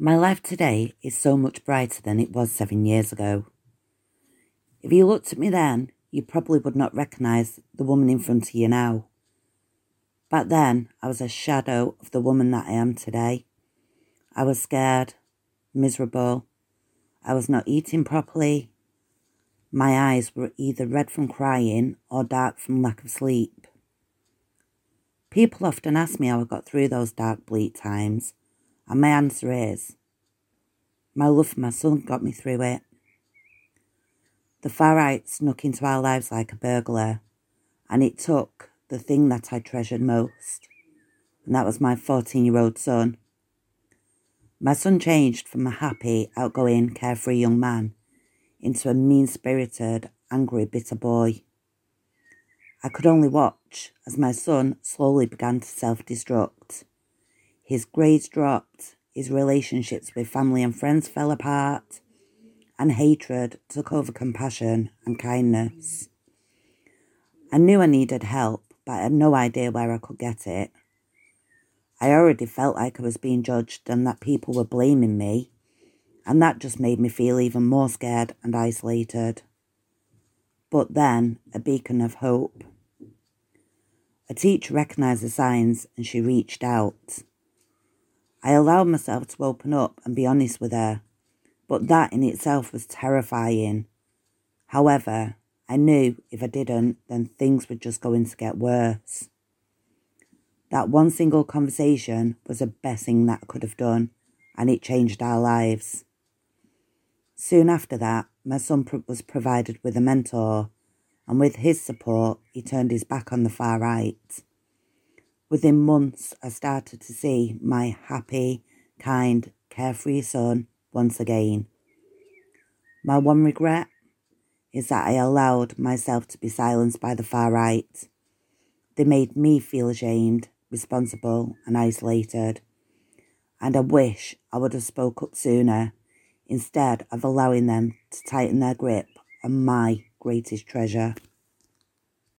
My life today is so much brighter than it was seven years ago. If you looked at me then, you probably would not recognise the woman in front of you now. Back then, I was a shadow of the woman that I am today. I was scared, miserable. I was not eating properly. My eyes were either red from crying or dark from lack of sleep. People often ask me how I got through those dark, bleak times, and my answer is my love for my son got me through it. The far right snuck into our lives like a burglar, and it took the thing that I treasured most, and that was my 14 year old son. My son changed from a happy, outgoing, carefree young man into a mean spirited, angry, bitter boy. I could only watch as my son slowly began to self destruct. His grades dropped, his relationships with family and friends fell apart, and hatred took over compassion and kindness. I knew I needed help, but I had no idea where I could get it. I already felt like I was being judged and that people were blaming me, and that just made me feel even more scared and isolated but then a beacon of hope. A teacher recognised the signs and she reached out. I allowed myself to open up and be honest with her, but that in itself was terrifying. However, I knew if I didn't, then things were just going to get worse. That one single conversation was the best thing that I could have done, and it changed our lives. Soon after that, my son was provided with a mentor, and with his support, he turned his back on the far right. Within months, I started to see my happy, kind, carefree son once again. My one regret is that I allowed myself to be silenced by the far right. They made me feel ashamed, responsible, and isolated. And I wish I would have spoke up sooner instead of allowing them to tighten their grip on my greatest treasure.